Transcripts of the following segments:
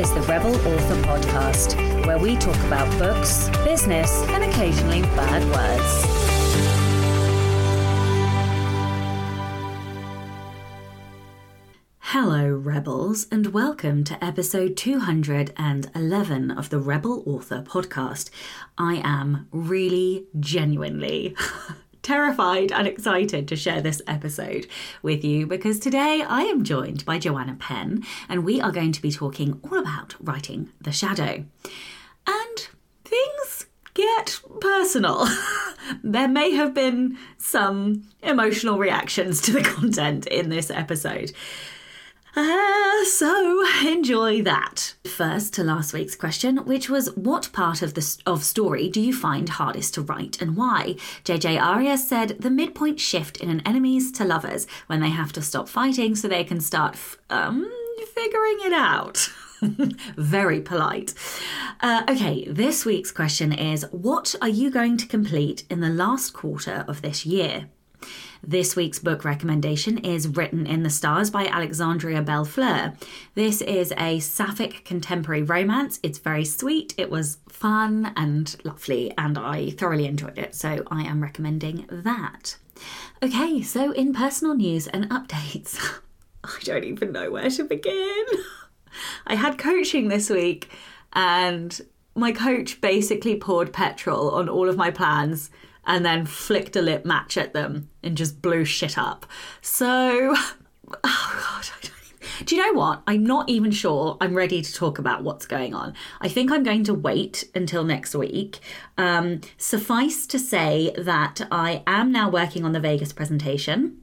is the Rebel Author Podcast, where we talk about books, business, and occasionally bad words. Hello, Rebels, and welcome to episode 211 of the Rebel Author Podcast. I am really, genuinely terrified and excited to share this episode with you because today I am joined by Joanna Penn and we are going to be talking all about writing the shadow. And things get personal. there may have been some emotional reactions to the content in this episode. Uh, so enjoy that. First to last week's question, which was what part of the of story do you find hardest to write and why? JJ Arias said the midpoint shift in an enemies to lovers when they have to stop fighting so they can start f- um figuring it out. Very polite. Uh, okay, this week's question is What are you going to complete in the last quarter of this year? This week's book recommendation is Written in the Stars by Alexandria Bellefleur. This is a sapphic contemporary romance. It's very sweet, it was fun and lovely, and I thoroughly enjoyed it, so I am recommending that. Okay, so in personal news and updates, I don't even know where to begin. I had coaching this week, and my coach basically poured petrol on all of my plans and then flicked a lit match at them and just blew shit up. So, oh God, do you know what? I'm not even sure I'm ready to talk about what's going on. I think I'm going to wait until next week. Um, suffice to say that I am now working on the Vegas presentation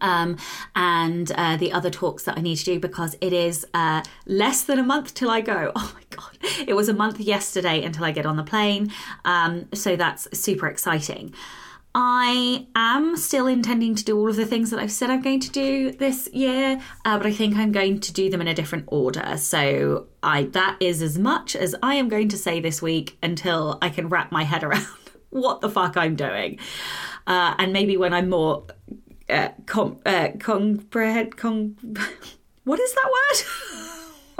um, and uh, the other talks that I need to do because it is uh, less than a month till I go. Oh my God. It was a month yesterday until I get on the plane. Um, so that's super exciting. I am still intending to do all of the things that I've said I'm going to do this year, uh, but I think I'm going to do them in a different order. So I that is as much as I am going to say this week until I can wrap my head around what the fuck I'm doing. Uh, and maybe when I'm more uh, com, uh, comprehend, con, what is that word?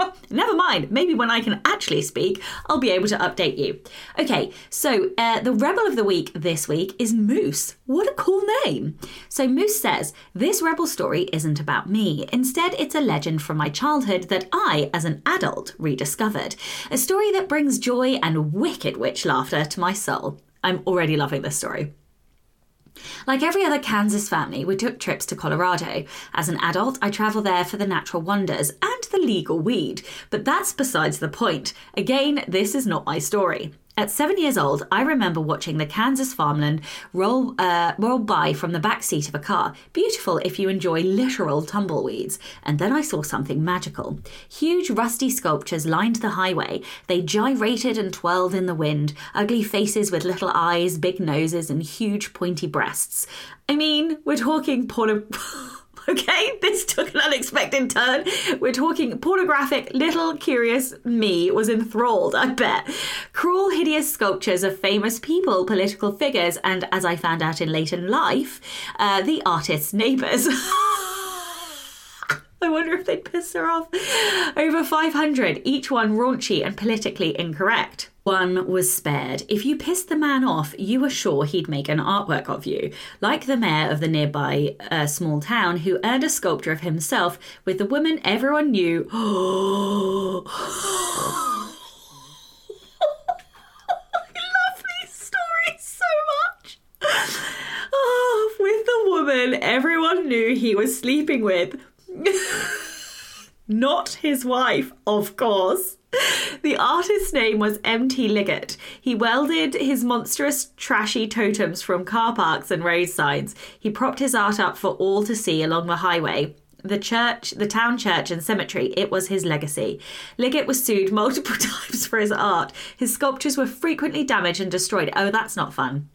Never mind. Maybe when I can actually speak, I'll be able to update you. Okay, so uh, the rebel of the week this week is Moose. What a cool name. So Moose says, This rebel story isn't about me. Instead, it's a legend from my childhood that I, as an adult, rediscovered. A story that brings joy and wicked witch laughter to my soul. I'm already loving this story. Like every other Kansas family, we took trips to Colorado. As an adult, I travel there for the natural wonders and the legal weed, but that's besides the point. Again, this is not my story. At seven years old, I remember watching the Kansas farmland roll uh, roll by from the back seat of a car. Beautiful if you enjoy literal tumbleweeds. And then I saw something magical. Huge rusty sculptures lined the highway. They gyrated and twirled in the wind. Ugly faces with little eyes, big noses, and huge pointy breasts. I mean, we're talking porno. Okay, this took an unexpected turn. We're talking pornographic. Little curious me was enthralled, I bet. Cruel, hideous sculptures of famous people, political figures, and as I found out in later life, uh, the artist's neighbours. I wonder if they'd piss her off. Over 500, each one raunchy and politically incorrect. One was spared. If you pissed the man off, you were sure he'd make an artwork of you, like the mayor of the nearby uh, small town who earned a sculpture of himself with the woman everyone knew. I love these stories so much. Oh, with the woman everyone knew he was sleeping with. Not his wife, of course. The artist's name was M.T. Liggett. He welded his monstrous, trashy totems from car parks and road signs. He propped his art up for all to see along the highway. The church, the town church and cemetery, it was his legacy. Liggett was sued multiple times for his art. His sculptures were frequently damaged and destroyed. Oh, that's not fun.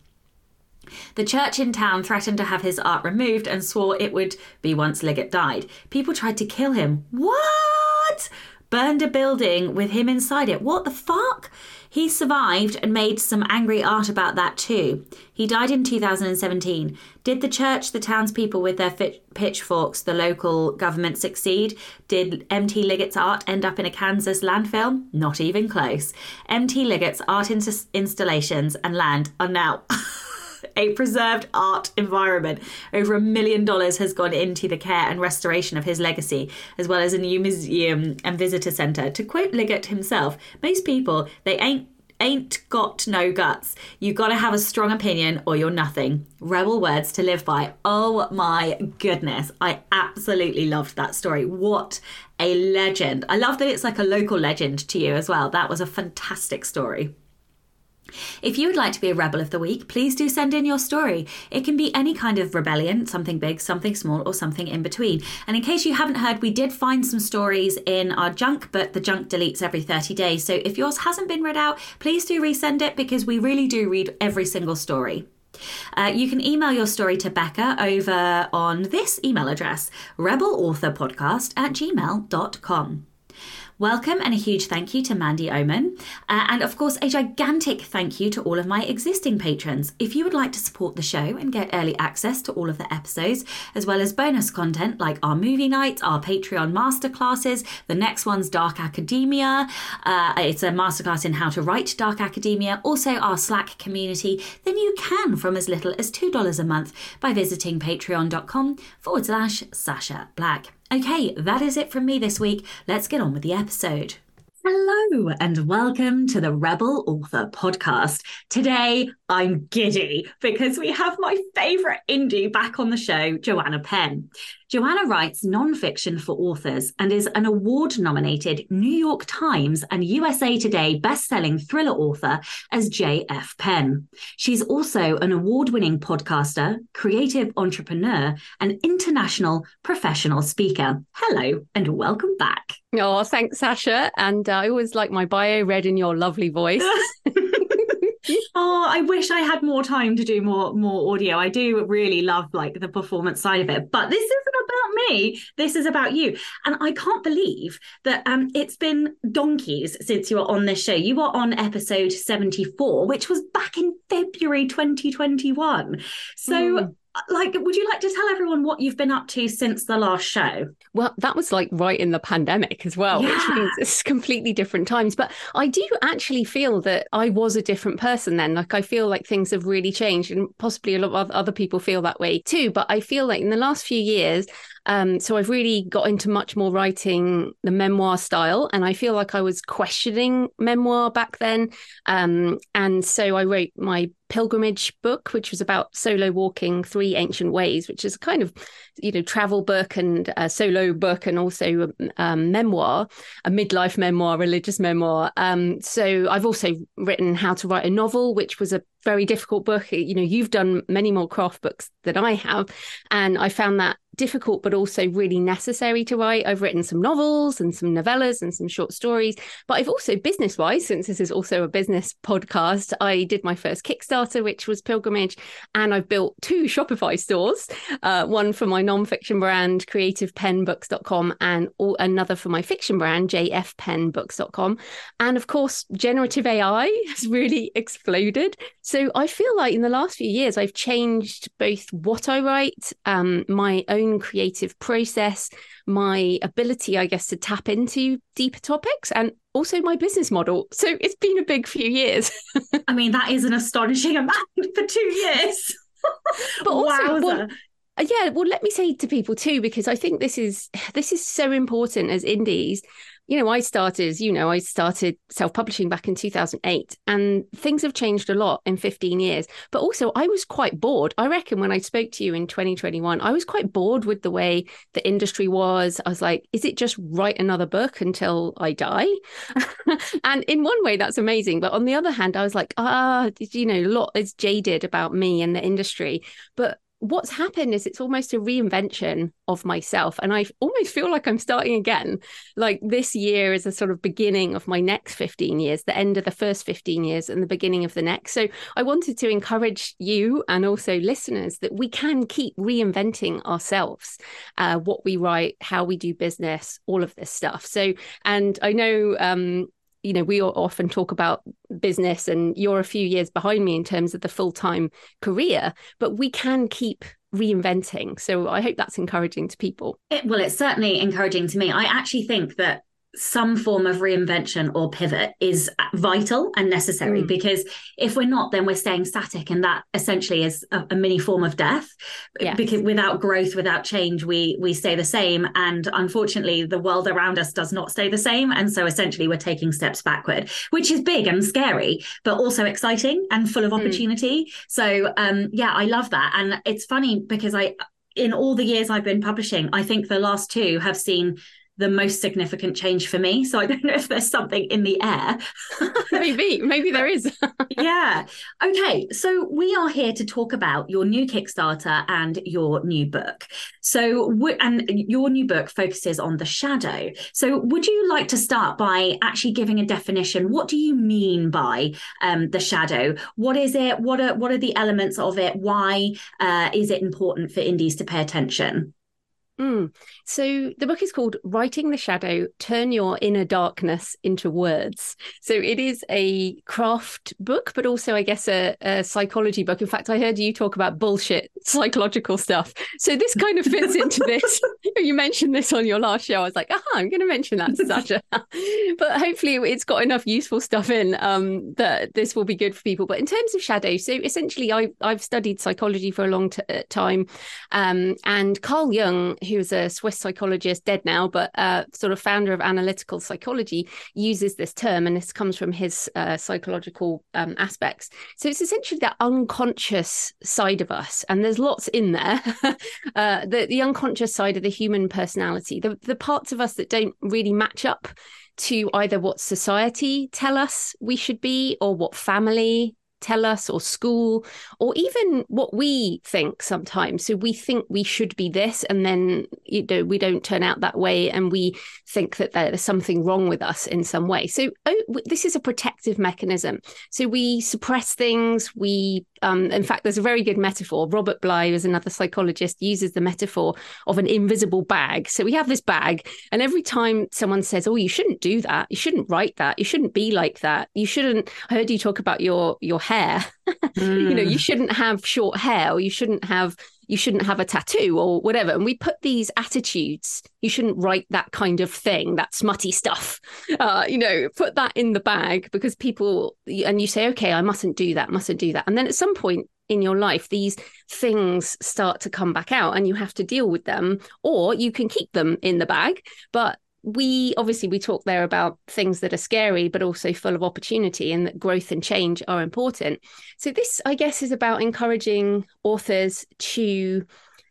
The church in town threatened to have his art removed and swore it would be once Liggett died. People tried to kill him. What? Burned a building with him inside it. What the fuck? He survived and made some angry art about that too. He died in 2017. Did the church, the townspeople with their pitchforks, the local government succeed? Did M.T. Liggett's art end up in a Kansas landfill? Not even close. M.T. Liggett's art ins- installations and land are now. a preserved art environment. Over a million dollars has gone into the care and restoration of his legacy, as well as a new museum and visitor centre. To quote Liggett himself, most people, they ain't ain't got no guts. You gotta have a strong opinion or you're nothing. Rebel words to live by. Oh my goodness. I absolutely loved that story. What a legend. I love that it's like a local legend to you as well. That was a fantastic story. If you would like to be a Rebel of the Week, please do send in your story. It can be any kind of rebellion, something big, something small, or something in between. And in case you haven't heard, we did find some stories in our junk, but the junk deletes every 30 days. So if yours hasn't been read out, please do resend it because we really do read every single story. Uh, you can email your story to Becca over on this email address, rebelauthorpodcast at gmail.com. Welcome and a huge thank you to Mandy Oman. Uh, and of course, a gigantic thank you to all of my existing patrons. If you would like to support the show and get early access to all of the episodes, as well as bonus content like our movie nights, our Patreon masterclasses, the next one's Dark Academia. Uh, it's a masterclass in how to write Dark Academia, also our Slack community, then you can from as little as $2 a month by visiting patreon.com forward slash Sacha Black. Okay, that is it from me this week. Let's get on with the episode. Hello, and welcome to the Rebel Author Podcast. Today, I'm giddy because we have my favourite indie back on the show, Joanna Penn. Joanna writes nonfiction for authors and is an award nominated New York Times and USA Today best-selling thriller author as J.F. Penn. She's also an award-winning podcaster, creative entrepreneur, and international professional speaker. Hello and welcome back. Oh, thanks, Sacha. And uh, I always like my bio read in your lovely voice. oh, I wish I had more time to do more more audio. I do really love like the performance side of it, but this isn't about me. This is about you, and I can't believe that um it's been donkeys since you were on this show. You were on episode seventy four, which was back in February twenty twenty one. So. Mm like would you like to tell everyone what you've been up to since the last show? Well that was like right in the pandemic as well yeah. which means it's completely different times. But i do actually feel that i was a different person then. Like i feel like things have really changed and possibly a lot of other people feel that way too. But i feel like in the last few years um, so I've really got into much more writing the memoir style, and I feel like I was questioning memoir back then. Um, and so I wrote my pilgrimage book, which was about solo walking three ancient ways, which is kind of you know travel book and solo book and also um, memoir, a midlife memoir, religious memoir. Um, so I've also written how to write a novel, which was a very difficult book. You know, you've done many more craft books than I have, and I found that difficult but also really necessary to write. I've written some novels and some novellas and some short stories, but I've also business wise, since this is also a business podcast, I did my first Kickstarter, which was Pilgrimage, and I've built two Shopify stores uh, one for my nonfiction brand, creativepennbooks.com, and all, another for my fiction brand, jfpennbooks.com. And of course, generative AI has really exploded. So I feel like in the last few years, I've changed both what I write, um, my own own creative process, my ability, I guess, to tap into deeper topics and also my business model. So it's been a big few years. I mean, that is an astonishing amount for two years. but also, well, yeah, well, let me say to people too, because I think this is this is so important as indies you know, I started, you know, I started self publishing back in 2008, and things have changed a lot in 15 years. But also, I was quite bored. I reckon when I spoke to you in 2021, I was quite bored with the way the industry was. I was like, is it just write another book until I die? and in one way, that's amazing. But on the other hand, I was like, ah, you know, a lot is jaded about me and the industry. But what's happened is it's almost a reinvention of myself and i almost feel like i'm starting again. Like this year is a sort of beginning of my next 15 years the end of the first 15 years and the beginning of the next. So i wanted to encourage you and also listeners that we can keep reinventing ourselves uh, what we write how we do business all of this stuff. So and i know um, you know, we often talk about business and you're a few years behind me in terms of the full time career, but we can keep reinventing. So I hope that's encouraging to people. It, well, it's certainly encouraging to me. I actually think that some form of reinvention or pivot is vital and necessary mm. because if we're not then we're staying static and that essentially is a, a mini form of death yes. because without growth without change we we stay the same and unfortunately the world around us does not stay the same and so essentially we're taking steps backward which is big and scary but also exciting and full of mm. opportunity mm. so um yeah I love that and it's funny because I in all the years I've been publishing I think the last two have seen the most significant change for me. So I don't know if there's something in the air. maybe, maybe there is. yeah. Okay. So we are here to talk about your new Kickstarter and your new book. So, and your new book focuses on the shadow. So, would you like to start by actually giving a definition? What do you mean by um, the shadow? What is it? What are what are the elements of it? Why uh, is it important for indies to pay attention? Mm. So the book is called Writing the Shadow Turn Your Inner Darkness into Words. So it is a craft book, but also, I guess, a, a, psychology book. In fact, I heard you talk about bullshit psychological stuff. So this kind of fits into this. you mentioned this on your last show. I was like, ah, I'm going to mention that, Sacha. but hopefully it's got enough useful stuff in um, that this will be good for people. But in terms of shadow, so essentially, I, I've studied psychology for a long t- uh, time. Um, and Carl Jung, who's a Swiss psychologist, dead now, but uh, sort of founder of analytical psychology, uses this term, and this comes from his uh, psychological um, aspects. So it's essentially that unconscious side of us, and there's lots in there. uh, the, the unconscious side of the human personality, the the parts of us that don't really match up to either what society tell us we should be or what family tell us or school or even what we think sometimes. So we think we should be this and then you know we don't turn out that way and we think that there's something wrong with us in some way. So oh, this is a protective mechanism. So we suppress things we um, in fact there's a very good metaphor. Robert bly is another psychologist uses the metaphor of an invisible bag. So we have this bag and every time someone says oh you shouldn't do that. You shouldn't write that. You shouldn't be like that. You shouldn't i heard you talk about your your hair. mm. You know, you mm. shouldn't have short hair or you shouldn't have you shouldn't have a tattoo or whatever. And we put these attitudes, you shouldn't write that kind of thing, that smutty stuff. Uh, you know, put that in the bag because people and you say, okay, I mustn't do that, mustn't do that. And then at some point in your life, these things start to come back out and you have to deal with them, or you can keep them in the bag, but we obviously we talk there about things that are scary but also full of opportunity and that growth and change are important. So this i guess is about encouraging authors to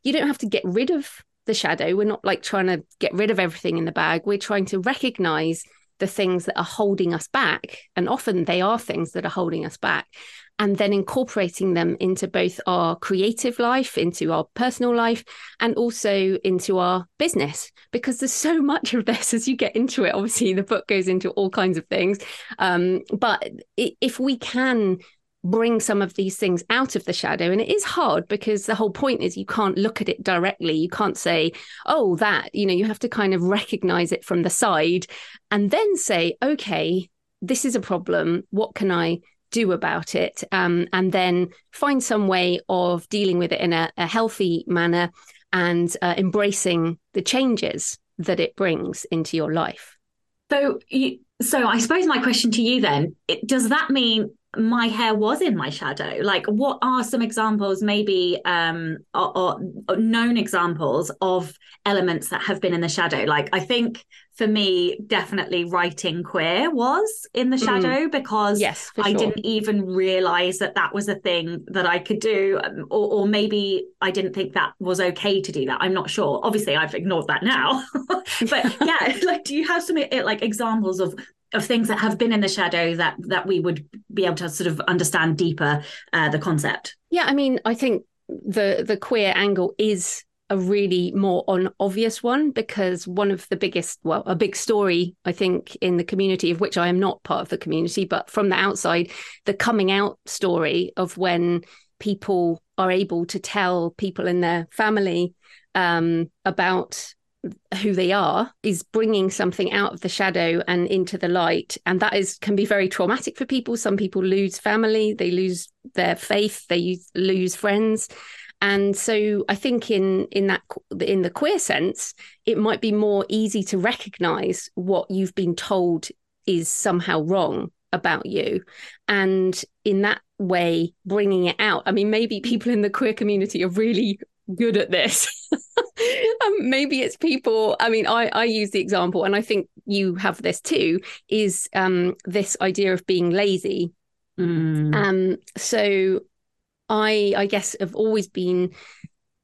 you don't have to get rid of the shadow. We're not like trying to get rid of everything in the bag. We're trying to recognize the things that are holding us back and often they are things that are holding us back and then incorporating them into both our creative life, into our personal life, and also into our business. Because there's so much of this as you get into it. Obviously, the book goes into all kinds of things. Um, but if we can bring some of these things out of the shadow and it is hard because the whole point is you can't look at it directly you can't say oh that you know you have to kind of recognize it from the side and then say okay this is a problem what can i do about it um, and then find some way of dealing with it in a, a healthy manner and uh, embracing the changes that it brings into your life. So, you, so I suppose my question to you then does that mean my hair was in my shadow like what are some examples maybe um or, or, known examples of elements that have been in the shadow like i think for me definitely writing queer was in the mm. shadow mm. because yes i sure. didn't even realize that that was a thing that i could do um, or, or maybe i didn't think that was okay to do that i'm not sure obviously i've ignored that now but yeah like do you have some like examples of of things that have been in the shadow that that we would be able to sort of understand deeper uh, the concept. Yeah i mean i think the the queer angle is a really more on obvious one because one of the biggest well a big story i think in the community of which i am not part of the community but from the outside the coming out story of when people are able to tell people in their family um, about who they are is bringing something out of the shadow and into the light. And that is can be very traumatic for people. Some people lose family they lose their faith they lose friends. And so i think in in that in the queer sense it might be more easy to recognize what you've been told is somehow wrong about you. And in that way bringing it out. I mean maybe people in the queer community are really good at this um, maybe it's people i mean i i use the example and i think you have this too is um this idea of being lazy mm. um so i i guess have always been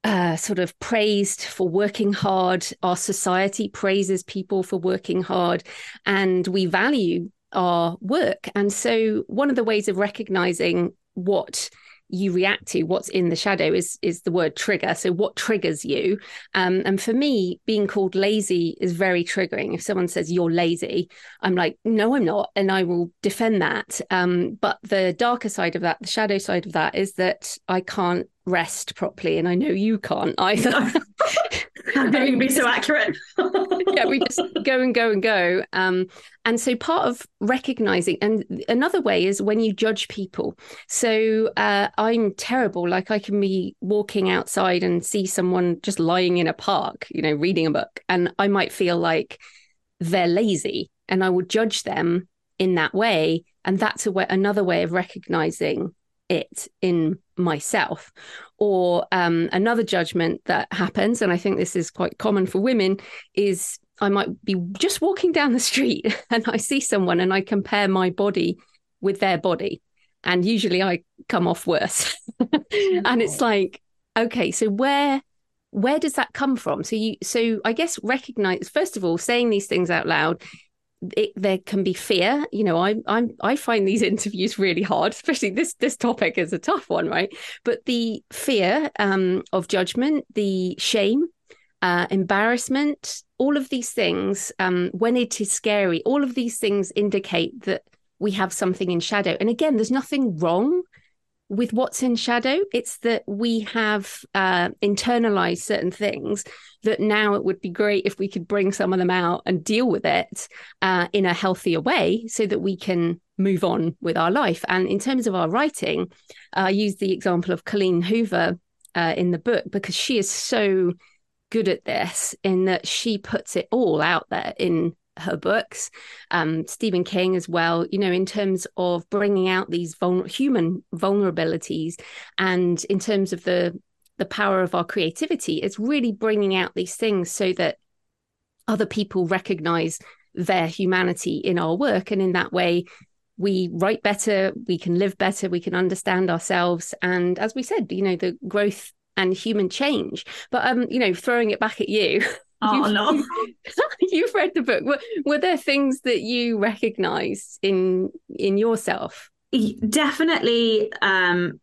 uh, sort of praised for working hard. Our society praises people for working hard, and we value our work. And so, one of the ways of recognizing what you react to what's in the shadow is is the word trigger. So what triggers you? Um, and for me being called lazy is very triggering. If someone says you're lazy i'm like no i'm not and i will defend that. Um, but the darker side of that the shadow side of that is that i can't rest properly and i know you can't either Don't even be so accurate. yeah, we just go and go and go. Um, and so part of recognizing, and another way is when you judge people. So uh, I'm terrible. Like I can be walking outside and see someone just lying in a park, you know, reading a book, and I might feel like they're lazy, and I will judge them in that way. And that's a way, another way of recognizing it in myself. Or um, another judgment that happens, and I think this is quite common for women, is I might be just walking down the street and I see someone and I compare my body with their body. And usually I come off worse. and it's like, okay, so where where does that come from? So you so I guess recognize first of all, saying these things out loud it, there can be fear. You know, I'm I'm I find these interviews really hard, especially this this topic is a tough one, right? But the fear um, of judgment, the shame, uh, embarrassment, all of these things, um, when it is scary, all of these things indicate that we have something in shadow. And again, there's nothing wrong with what's in shadow. It's that we have uh, internalized certain things that now it would be great if we could bring some of them out and deal with it uh, in a healthier way so that we can move on with our life. And in terms of our writing, I use the example of Colleen Hoover uh, in the book because she is so good at this in that she puts it all out there in her books, um, Stephen King as well, you know, in terms of bringing out these human vulnerabilities and in terms of the the power of our creativity, it's really bringing out these things so that other people recognize their humanity in our work. And in that way, we write better, we can live better, we can understand ourselves. And as we said, you know, the growth and human change. But um, you know, throwing it back at you, Oh no. You've read the book. Were, were there things that you recognized in in yourself? Definitely um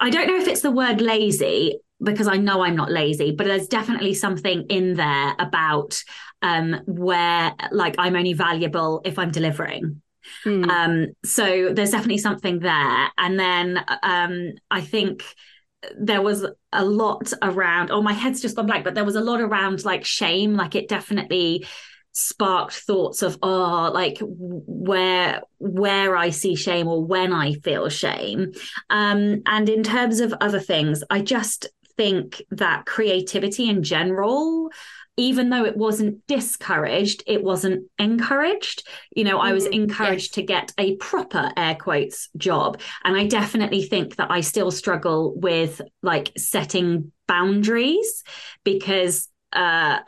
I don't know if it's the word lazy because I know I'm not lazy, but there's definitely something in there about um where like I'm only valuable if I'm delivering. Mm. Um so there's definitely something there. And then um I think there was a lot around oh my head's just gone blank but there was a lot around like shame like it definitely sparked thoughts of oh like where where i see shame or when i feel shame. Um and in terms of other things i just think that creativity in general even though it wasn't discouraged, it wasn't encouraged. You know, I was mm, encouraged yes. to get a proper air quotes job. And I definitely think that I still struggle with like setting boundaries because uh,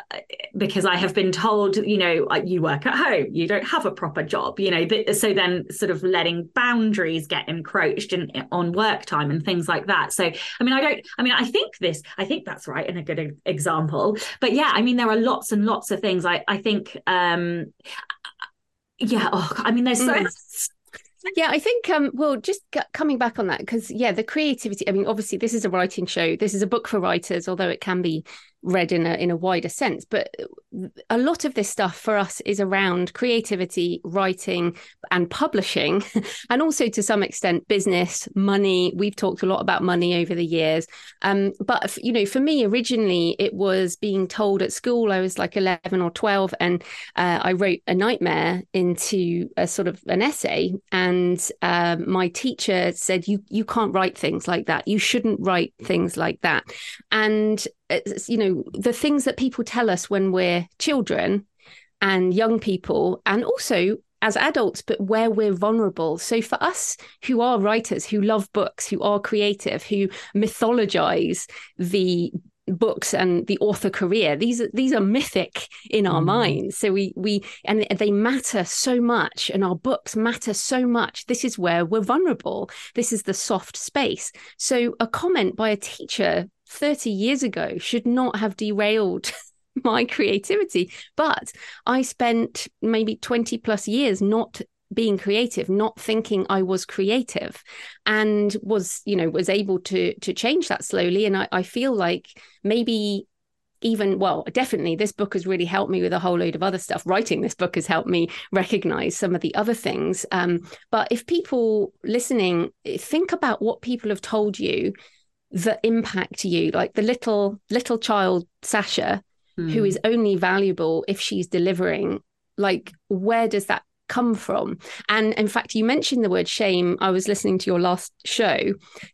because I have been told, you know, you work at home, you don't have a proper job, you know. so then, sort of letting boundaries get encroached in, on work time and things like that. So, I mean, I don't. I mean, I think this. I think that's right and a good example. But yeah, I mean, there are lots and lots of things. I I think. um yeah. Oh, I mean, there's so. Mm yeah i think um well just coming back on that because yeah the creativity i mean obviously this is a writing show this is a book for writers although it can be read in a in a wider sense but a lot of this stuff for us is around creativity writing and publishing and also to some extent business money. We've talked a lot about money over the years. Um, but you know for me originally it was being told at school i was like 11 or 12 and uh, i wrote a nightmare into a sort of an essay and um, my teacher said you you can't write things like that. You shouldn't write things like that. And you know the things that people tell us when we're children and young people and also as adults but where we're vulnerable. So for us who are writers who love books who are creative who mythologize the books and the author career these are these are mythic in our mm. minds. So we we and they matter so much and our books matter so much. This is where we're vulnerable. This is the soft space. So a comment by a teacher 30 years ago should not have derailed my creativity. But I spent maybe 20 plus years not being creative not thinking i was creative and was you know was able to to change that slowly. And i, I feel like maybe even well definitely this book has really helped me with a whole load of other stuff. Writing this book has helped me recognize some of the other things. Um, but if people listening think about what people have told you that impact you like the little little child sacha mm. who hmm. only valuable if she's delivering like where does that come from and in fact you mentioned the word shame i was listening to your last show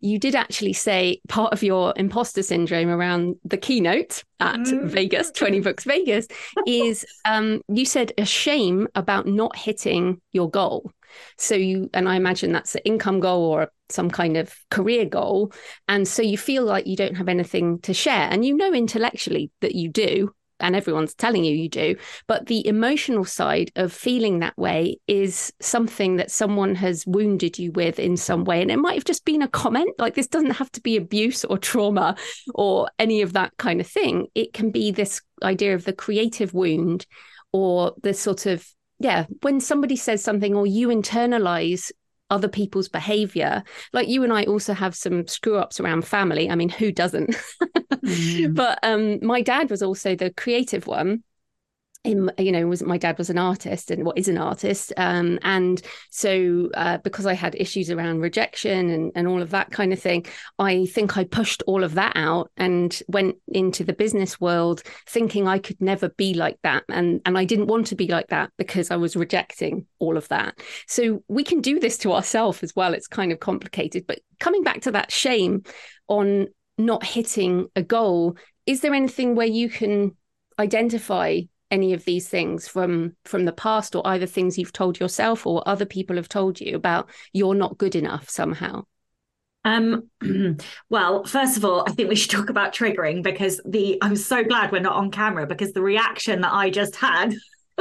you did actually say part of your imposter syndrome around the keynote at mm. vegas 20 books vegas is um, you said a shame about not hitting your goal so you, and I imagine that's an income goal or some kind of career goal. And so you feel like you don't have anything to share. And you know intellectually that you do, and everyone's telling you you do. But the emotional side of feeling that way is something that someone has wounded you with in some way. And it might have just been a comment. Like this doesn't have to be abuse or trauma or any of that kind of thing. It can be this idea of the creative wound or the sort of yeah, when somebody says something or you internalize other people's behavior, like you and I also have some screw ups around family. I mean, who doesn't? mm. But um, my dad was also the creative one in, you know was my dad was an artist and what is an artist um, and so uh, because i had issues around rejection and, and all of that kind of thing i think i pushed all of that out and went into the business world thinking i could never be like that. And and i didn't want to be like that because i was rejecting all of that. So we can do this to ourselves as well. It's kind of complicated. But coming back to that shame on not hitting a goal is there anything where you can identify any of these things from from the past or either things you've told yourself or other people have told you about you're not good enough somehow um well first of all i think we should talk about triggering because the i'm so glad we're not on camera because the reaction that i just had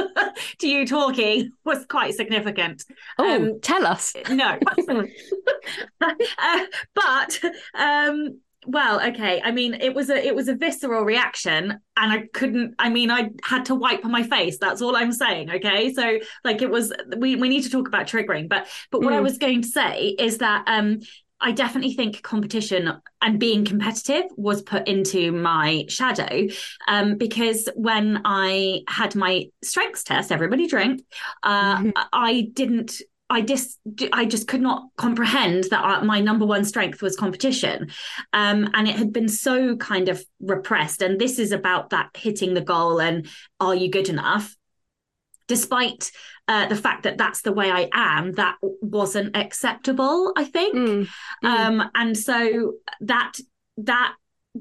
to you talking was quite significant. Oh, um, tell us. No, uh, but um, well okay i mean it was a it was a visceral reaction and i couldn't i mean i had to wipe my face that's all i'm saying okay so like it was we we need to talk about triggering but but what mm. i was going to say is that um I definitely think competition and being competitive was put into my shadow um, because when I had my strengths test, everybody drink, uh, mm-hmm. I didn't I just I just could not comprehend that my number one strength was competition, um, and it had been so kind of repressed. And this is about that hitting the goal and are you good enough? Despite uh, the fact that that's the way I am, that wasn't acceptable. I think, mm. Mm. Um, and so that that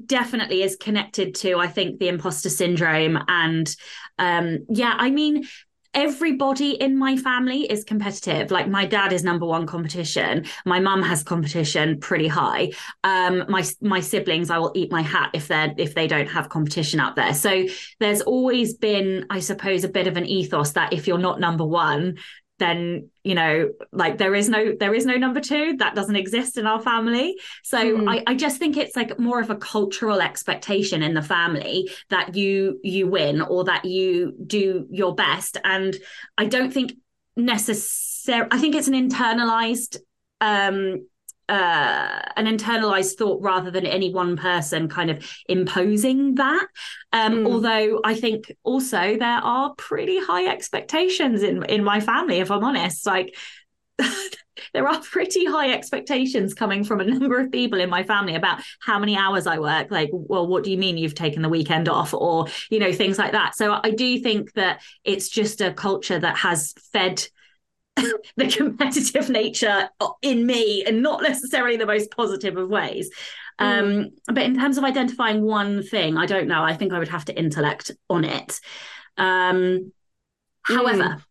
definitely is connected to I think the imposter syndrome and um yeah I mean everybody in my family is competitive. Like my dad is number one competition. My mum has competition pretty high. Um my my siblings i will eat my hat if they're if they don't have competition out there. So there's always been i suppose a bit of an ethos that if you're not number one then you know like there is no there is no number two. That doesn't exist in our family. So mm. I, I just think it's like more of a cultural expectation in the family that you you win or that you do your best. And i don't think necessarily i think it's an internalized um uh, an internalized thought rather than any one person kind of imposing that. Um, mm. Although I think also there are pretty high expectations in in my family, if I'm honest. Like there are pretty high expectations coming from a number of people in my family about how many hours I work. Like, well, what do you mean you've taken the weekend off? Or, you know, things like that. So I do think that it's just a culture that has fed the competitive nature in me and not necessarily the most positive of ways. Mm. Um, but in terms of identifying one thing, I don't know. I think I would have to intellect on it. Um, however, mm.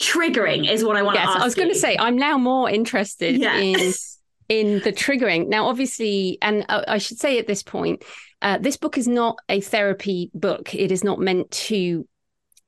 triggering is what I want yes, to ask. I was going to say, I'm now more interested in in the triggering. Now, obviously, and I should say at this point, uh, this book is not a therapy book. It is not meant to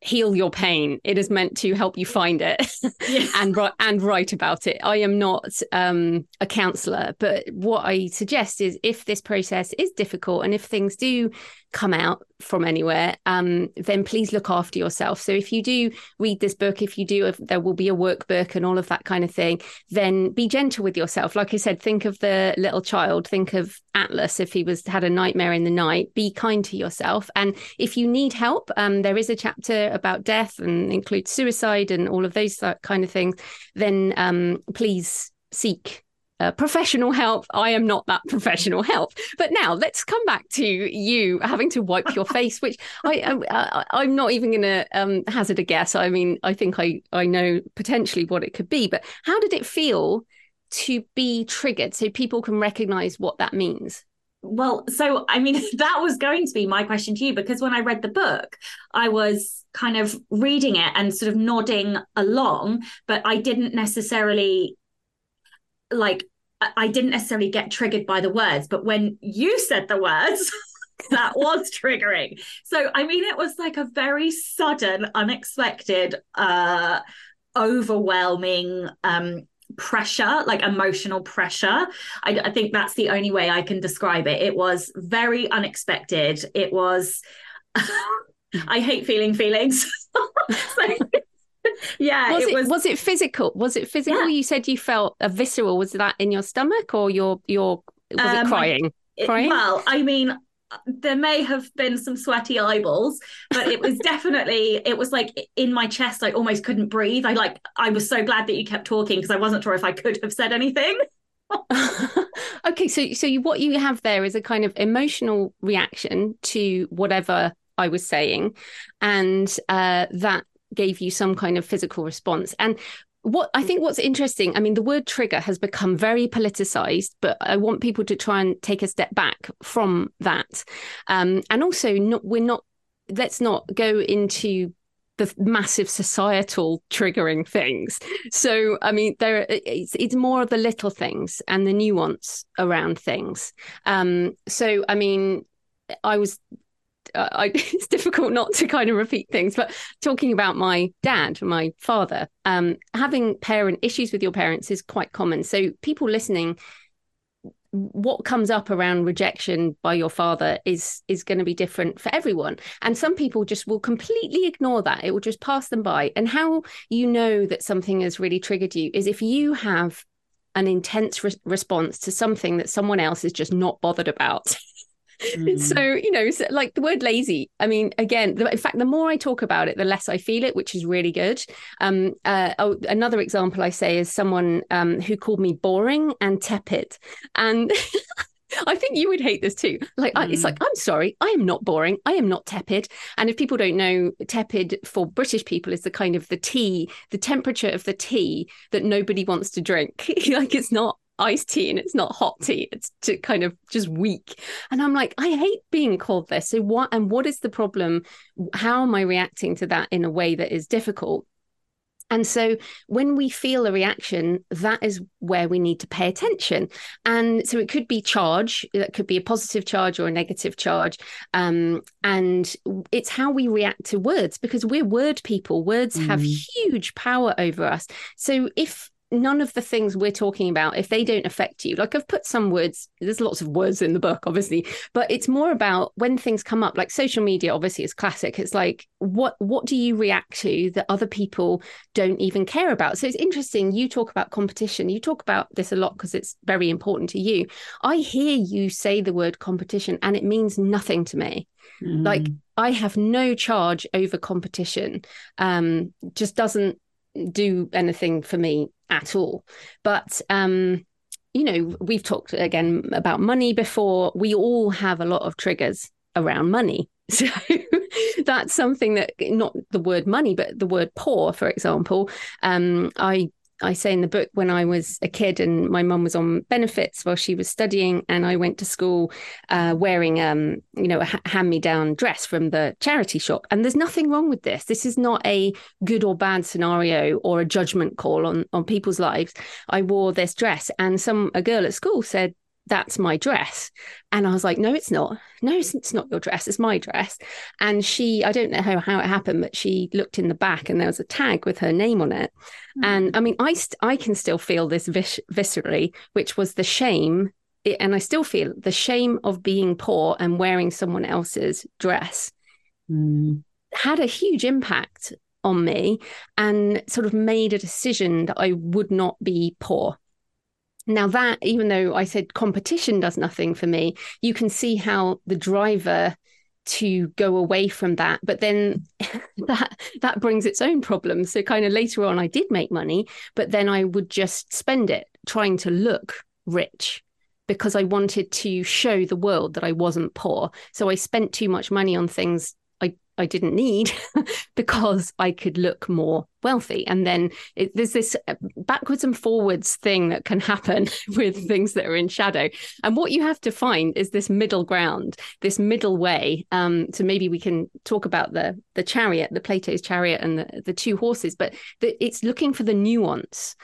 heal your pain. It is meant to help you find it yes. and and write about it. I am not um, a counselor, but what I suggest is if this process is difficult and if things do come out from anywhere, um, then please look after yourself. So if you do read this book, if you do, if there will be a workbook and all of that kind of thing, then be gentle with yourself. Like I said, think of the little child. Think of Atlas if he was had a nightmare in the night. Be kind to yourself, and if you need help, um, there is a chapter about death and includes suicide and all of those kind of things. Then um, please seek uh, professional help. I am not that professional help. But now let's come back to you having to wipe your face, which I, I am not even going to um, hazard a guess. I mean, I think I I know potentially what it could be, but how did it feel to be triggered so people can recognize what that means? Well, so I mean, that was going to be my question to you because when I read the book, I was kind of reading it and sort of nodding along, but I didn't necessarily like I didn't necessarily get triggered by the words, but when you said the words, that was triggering. So I mean, it was like a very sudden, unexpected, uh, overwhelming um pressure, like emotional pressure. I, I think that's the only way I can describe it. It was very unexpected. It was. I hate feeling feelings. so yeah was it, was was it physical was it physical yeah. you said you felt a visceral was that in your stomach or your your was um, it crying? it, crying? well i mean there may have been some sweaty eyeballs but it was definitely it was like in my chest i almost couldn't breathe. I like i was so glad that you kept talking because i wasn't sure if i could have said anything. Okay so so you, what you have there is a kind of emotional reaction to whatever I was saying, and uh, that gave you some kind of physical response. And what I think what's interesting, I mean, the word trigger has become very politicized, but I want people to try and take a step back from that. Um, and also, not, we're not, let's not go into the massive societal triggering things. So, I mean, there it's, it's more of the little things and the nuance around things. Um, so, I mean, I was uh, I, it's difficult not to kind of repeat things, but talking about my dad, my father, um, having parent issues with your parents is quite common. So people listening, what comes up around rejection by your father is is going to be different for everyone. And some people just will completely ignore that. It will just pass them by. And how you know that something has really triggered you is if you have an intense re- response to something that someone else is just not bothered about Mm. So, you know, so like the word lazy, I mean, again, in fact, the more I talk about it, the less I feel it, which is really good. Um, uh, oh, another example I say is someone um, who called me boring and tepid. And I think you would hate this too. Like, mm. I, it's like, mm. I'm sorry, I am not boring. I am not tepid. And if people don't know, tepid for British people is the kind of the tea, the temperature of the tea that nobody wants to drink. like, it's not iced tea and it's not hot tea it's to kind of just weak and i'm like i hate being called this so what and what is the problem how am i reacting to that in a way that is difficult and so when we feel a reaction, that is where we need to pay attention. And so it could be charge, that could be a positive charge or a negative charge. Um, and it's how we react to words because we're word people. Words mm. have huge power over us. So if none of the things we're talking about, if they don't affect you, like I've put some words, there's lots of words in the book, obviously, but it's more about when things come up, like social media, obviously, is classic. It's like, what what do you react to that other people don't even care about? So it's interesting. You talk about competition. You talk about this a lot because it's very important to you. I hear you say the word competition, and it means nothing to me. Mm. Like I have no charge over competition. Um, just doesn't do anything for me at all. But um, you know, we've talked again about money before. We all have a lot of triggers around money. So that's something that not the word money, but the word poor, for example. Um, I I say in the book when I was a kid and my mum was on benefits while she was studying, and I went to school uh, wearing, um, you know, a hand me down dress from the charity shop. And there's nothing wrong with this. This is not a good or bad scenario or a judgment call on on people's lives. I wore this dress, and some a girl at school said, that's my dress. And I was like, no, it's not. No, it's not your dress. It's my dress. And she, I don't know how, how it happened, but she looked in the back and there was a tag with her name on it. Mm. And I mean, I, st- I can still feel this vis- viscerally, which was the shame. It, and I still feel the shame of being poor and wearing someone else's dress mm. had a huge impact on me and sort of made a decision that I would not be poor now, that, even though I said competition does nothing for me, you can see how the driver to go away from that but then that that brings its own problems so kind of later on I did make money but then I would just spend it trying to look rich because I wanted to show the world that I wasn't poor. So I spent too much money on things I didn't need because I could look more wealthy. And then it, there's this uh, backwards and forwards thing that can happen with things that are in shadow. And what you have to find is this middle ground, this middle way. Um, so maybe we can talk about the the chariot, the Plato's chariot, and the, the two horses. But the, it's looking for the nuance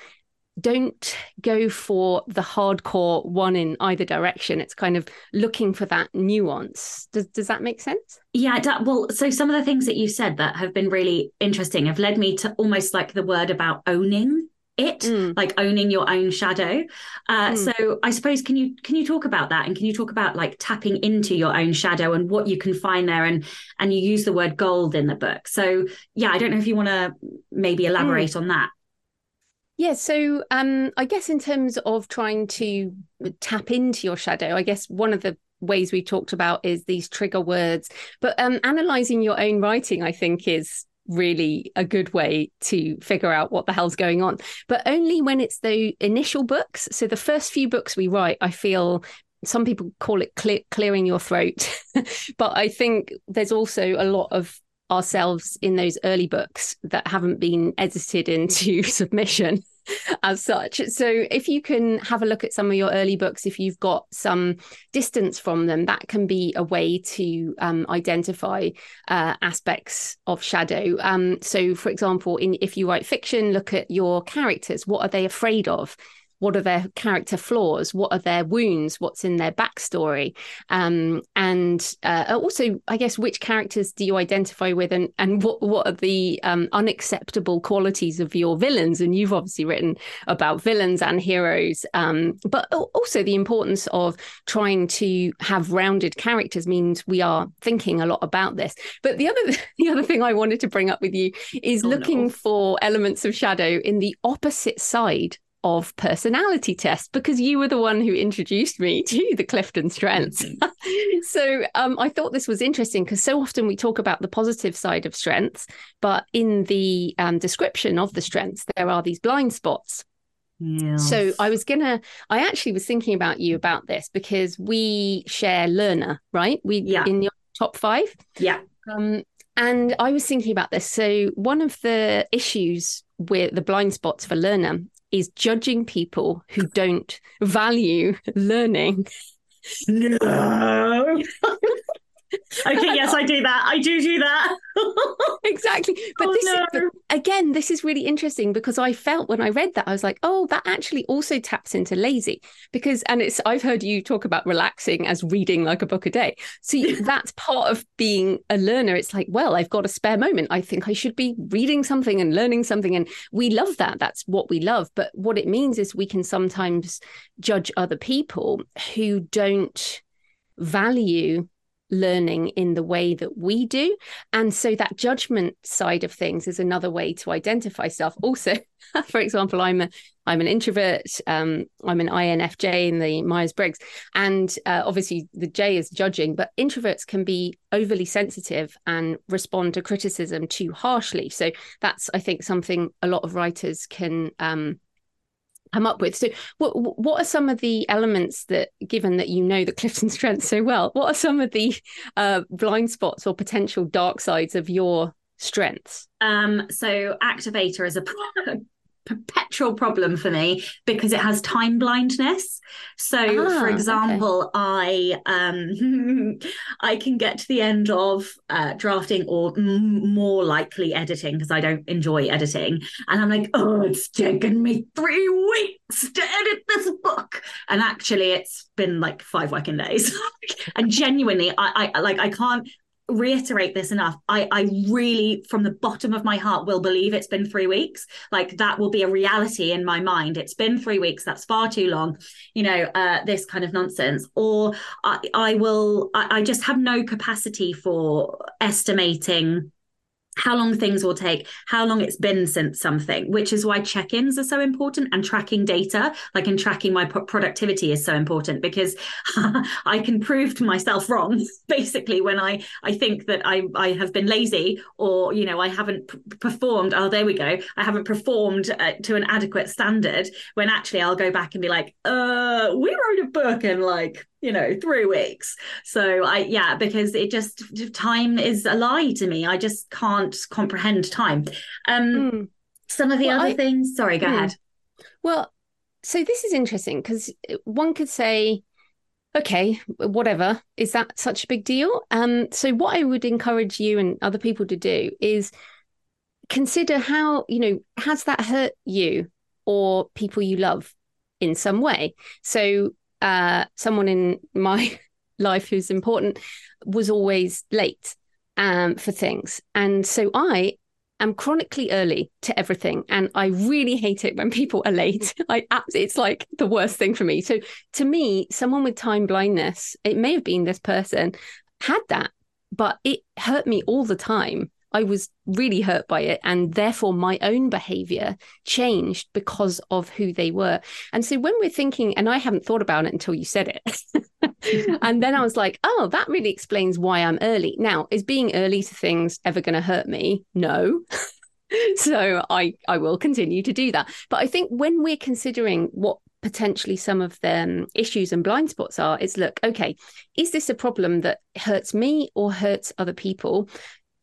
don't go for the hardcore one in either direction. It's kind of looking for that nuance. Does does that make sense? Yeah, well, so some of the things that you said that have been really interesting have led me to almost like the word about owning it mm. like owning your own shadow uh, mm. so i suppose can you can you talk about that and can you talk about like tapping into your own shadow and what you can find there and and you use the word gold in the book so yeah i don't know if you want to maybe elaborate mm. on that yeah, so um, I guess in terms of trying to tap into your shadow, I guess one of the ways we talked about is these trigger words, but um, analyzing your own writing, I think, is really a good way to figure out what the hell's going on. But only when it's the initial books. So the first few books we write, I feel some people call it clear, clearing your throat, but I think there's also a lot of ourselves in those early books that haven't been edited into submission as such. So if you can have a look at some of your early books, if you've got some distance from them, that can be a way to um, identify uh, aspects of shadow. Um, so, for example, in if you write fiction, look at your characters. What are they afraid of? What are their character flaws? What are their wounds? What's in their backstory? Um, and uh, also i guess which characters do you identify with and, and what, what are the um, unacceptable qualities of your villains? And you've obviously written about villains and heroes um, but also the importance of trying to have rounded characters means we are thinking a lot about this. But the other the other thing i wanted to bring up with you is oh, looking no. for elements of shadow in the opposite side of personality test because you were the one who introduced me to the Clifton strengths. Mm-hmm. so um, I thought this was interesting because so often we talk about the positive side of strengths, but in the um, description of the strengths, there are these blind spots. Yes. So I was gonna, I actually was thinking about you about this because we share learner, right? We yeah. in your top five. Yeah. Um, and I was thinking about this. So one of the issues with the blind spots for learner is judging people who don't value learning. No. okay, yes, I do that. I do do that. exactly. But Oh, this no. is, but again, this is really interesting because I felt when I read that, I was like, oh, that actually also taps into lazy because, and it's, I've heard you talk about relaxing as reading like a book a day. So that's part of being a learner. It's like, well, I've got a spare moment. I think I should be reading something and learning something. And we love that. That's what we love. But what it means is we can sometimes judge other people who don't value learning in the way that we do. And so that judgment side of things is another way to identify stuff. Also, for example, I'm a I'm an introvert. Um, I'm an INFJ in the Myers Briggs, and uh, obviously the J is judging. But introverts can be overly sensitive and respond to criticism too harshly. So that's I think something a lot of writers can um, come up with. So, what what are some of the elements that, given that you know the Clifton strengths so well, what are some of the uh, blind spots or potential dark sides of your strengths? Um, so activator is a perpetual problem for me because it has time blindness. So, Ah, for okay. example, I um, I can get to the end of uh, drafting or m- more likely editing because I don't enjoy editing, and I'm like, oh, it's taken me three weeks to edit this book, and actually, it's been like five working days. and genuinely, I, I like I can't reiterate this enough. I, I really, from the bottom of my heart, will believe it's been three weeks. Like that will be a reality in my mind. It's been three weeks. That's far too long. You know, uh, this kind of nonsense. Or I, I will. I, I just have no capacity for estimating how long things will take, how long it's been since something, which is why check ins are so important and tracking data, like in tracking my pro- productivity, is so important because I can prove to myself wrong basically when I, I think that I, I have been lazy or, you know, I haven't p- performed. Oh, there we go. I haven't performed uh, to an adequate standard when actually I'll go back and be like, uh, we wrote a book in like, you know, three weeks. So I, yeah, because it just time is a lie to me. I just can't comprehend time. Um, Mm. some of the Well, other I- things. Sorry, go Mm. ahead. Well, so this is interesting because one could say, okay, whatever, is that such a big deal? Um, so what I would encourage you and other people to do is consider how, you know, has that hurt you or people you love in some way? So uh, someone in my life who's important was always late um, for things. And so I am chronically early to everything. And I really hate it when people are late. I It's like the worst thing for me. So to me, someone with time blindness, it may have been this person, had that, but it hurt me all the time. I was really hurt by it. And therefore, my own behavior changed because of who they were. And so, when we're thinking, and I haven't thought about it until you said it. and then I was like, oh, that really explains why I'm early. Now, is being early to things ever going to hurt me? No. so I I will continue to do that. But I think when we're considering what potentially some of the issues and blind spots are, it's look, okay, is this a problem that hurts me or hurts other people?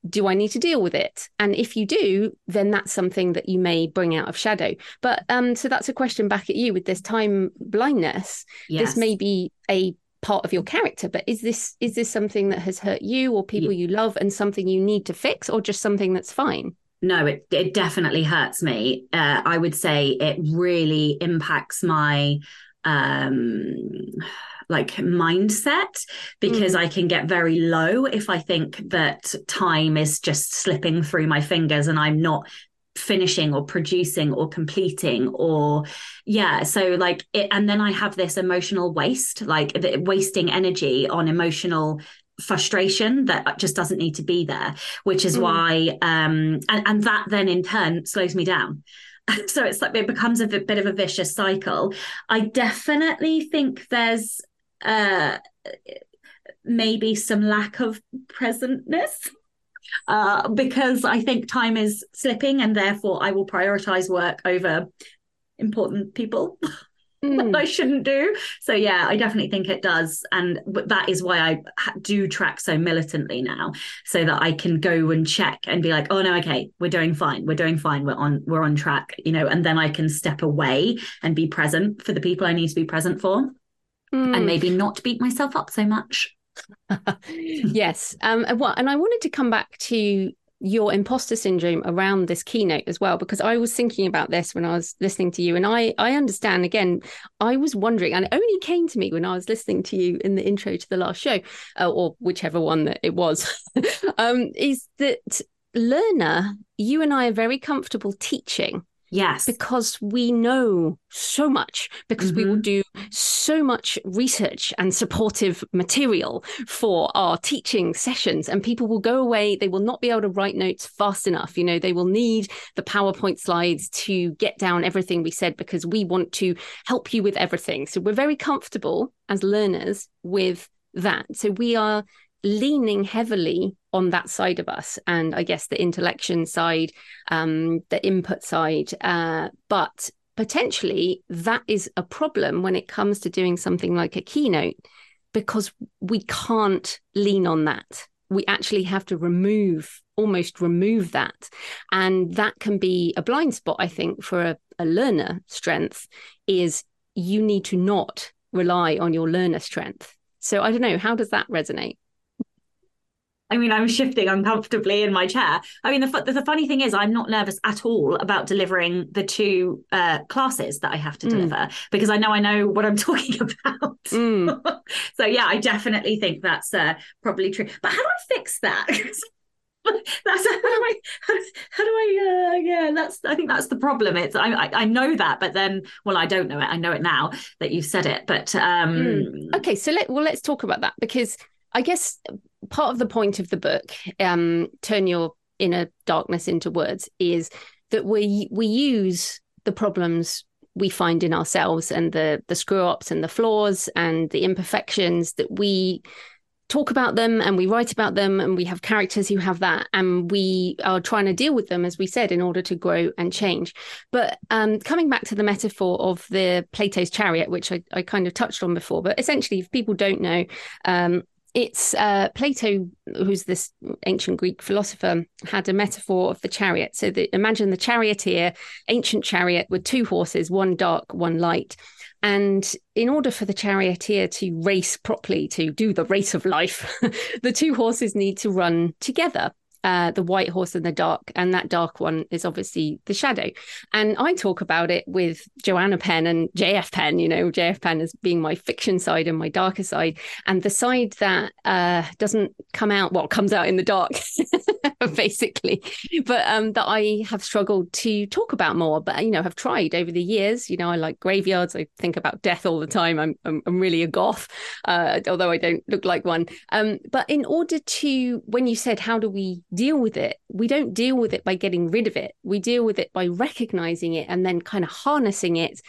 Do I need to deal with it? And if you do, then that's something that you may bring out of shadow. But um, so that's a question back at you with this time blindness. Yes. This may be a part of your character, but is this is this something that has hurt you or people you love and something you need to fix, or just something that's fine? no, it it definitely hurts me. Uh, I would say it really impacts my um like mindset because I can get very low if I think that time is just slipping through my fingers and I'm not finishing or producing or completing or yeah so like it and then I have this emotional waste like wasting energy on emotional frustration that just doesn't need to be there which is Mm. why um and, and that then in turn slows me down. So it's like it becomes a bit of a vicious cycle. I definitely think there's uh maybe some lack of presentness uh because i think time is slipping and therefore i will prioritize work over important people. Mm. I shouldn't do. So yeah, I definitely think it does, and that is why I do track so militantly now, so that I can go and check and be like, oh no, okay, we're doing fine, we're doing fine, we're on we're on track, you know, and then I can step away and be present for the people I need to be present for, Mm. and maybe not beat myself up so much. yes. Um, and, what, and I wanted to come back to your imposter syndrome around this keynote as well because i was thinking about this when i was listening to you and i i understand again i was wondering and it only came to me when i was listening to you in the intro to the last show uh, or whichever one that it was um, is that learner you and i are very comfortable teaching Yes. Because we know so much, because mm-hmm. we will mm-hmm. do so much research and supportive material for our teaching sessions. And people will go away, they will not be able to write notes fast enough. You know, they will need the PowerPoint slides to get down everything we said because we want to help you with everything. So we're very comfortable as learners with that. So we are leaning heavily on that side of us and i guess the intellection side um, the input side uh, but potentially that is a problem when it comes to doing something like a keynote because we can't lean on that. We actually have to remove almost remove that. And that can be a blind spot i think for a, a learner strength is you need to not rely on your learner strength. So i don't know how does that resonate I mean, I'm shifting uncomfortably in my chair. I mean, the, the funny thing is, I'm not nervous at all about delivering the two uh, classes that I have to mm. deliver because I know I know what I'm talking about. Mm. so yeah, I definitely think that's uh, probably true. But how do I fix that? that's how do I how do I uh, yeah that's I think that's the problem it's I, I, I know that but then well I don't know it I know it now that you've said it but um mm. okay so let well let's talk about that because I guess part of the point of the book, um, turn your inner darkness into words, is that we we use the problems we find in ourselves and the the screw ups and the flaws and the imperfections that we talk about them and we write about them and we have characters who have that and we are trying to deal with them as we said in order to grow and change. But um, coming back to the metaphor of the plato's chariot which I, I, kind of touched on before but essentially if people don't know um, it's uh, Plato, who's this ancient Greek philosopher, had a metaphor of the chariot. So the, imagine the charioteer, ancient chariot with two horses, one dark, one light. And in order for the charioteer to race properly, to do the race of life, the two horses need to run together uh, the white horse and the dark, and that dark one is obviously the shadow. And I talk about it with Joanna Penn and JF Penn, you know, JF Penn as being my fiction side and my darker side, and the side that uh, doesn't come out, well, comes out in the dark, basically, but um, that I have struggled to talk about more, but, you know, have tried over the years. You know, I like graveyards, I think about death all the time. I'm, I'm, I'm really a goth, uh, although I don't look like one. Um, but in order to, when you said, how do we deal with it, we don't deal with it by getting rid of it. We deal with it by recognizing it and then kind of harnessing it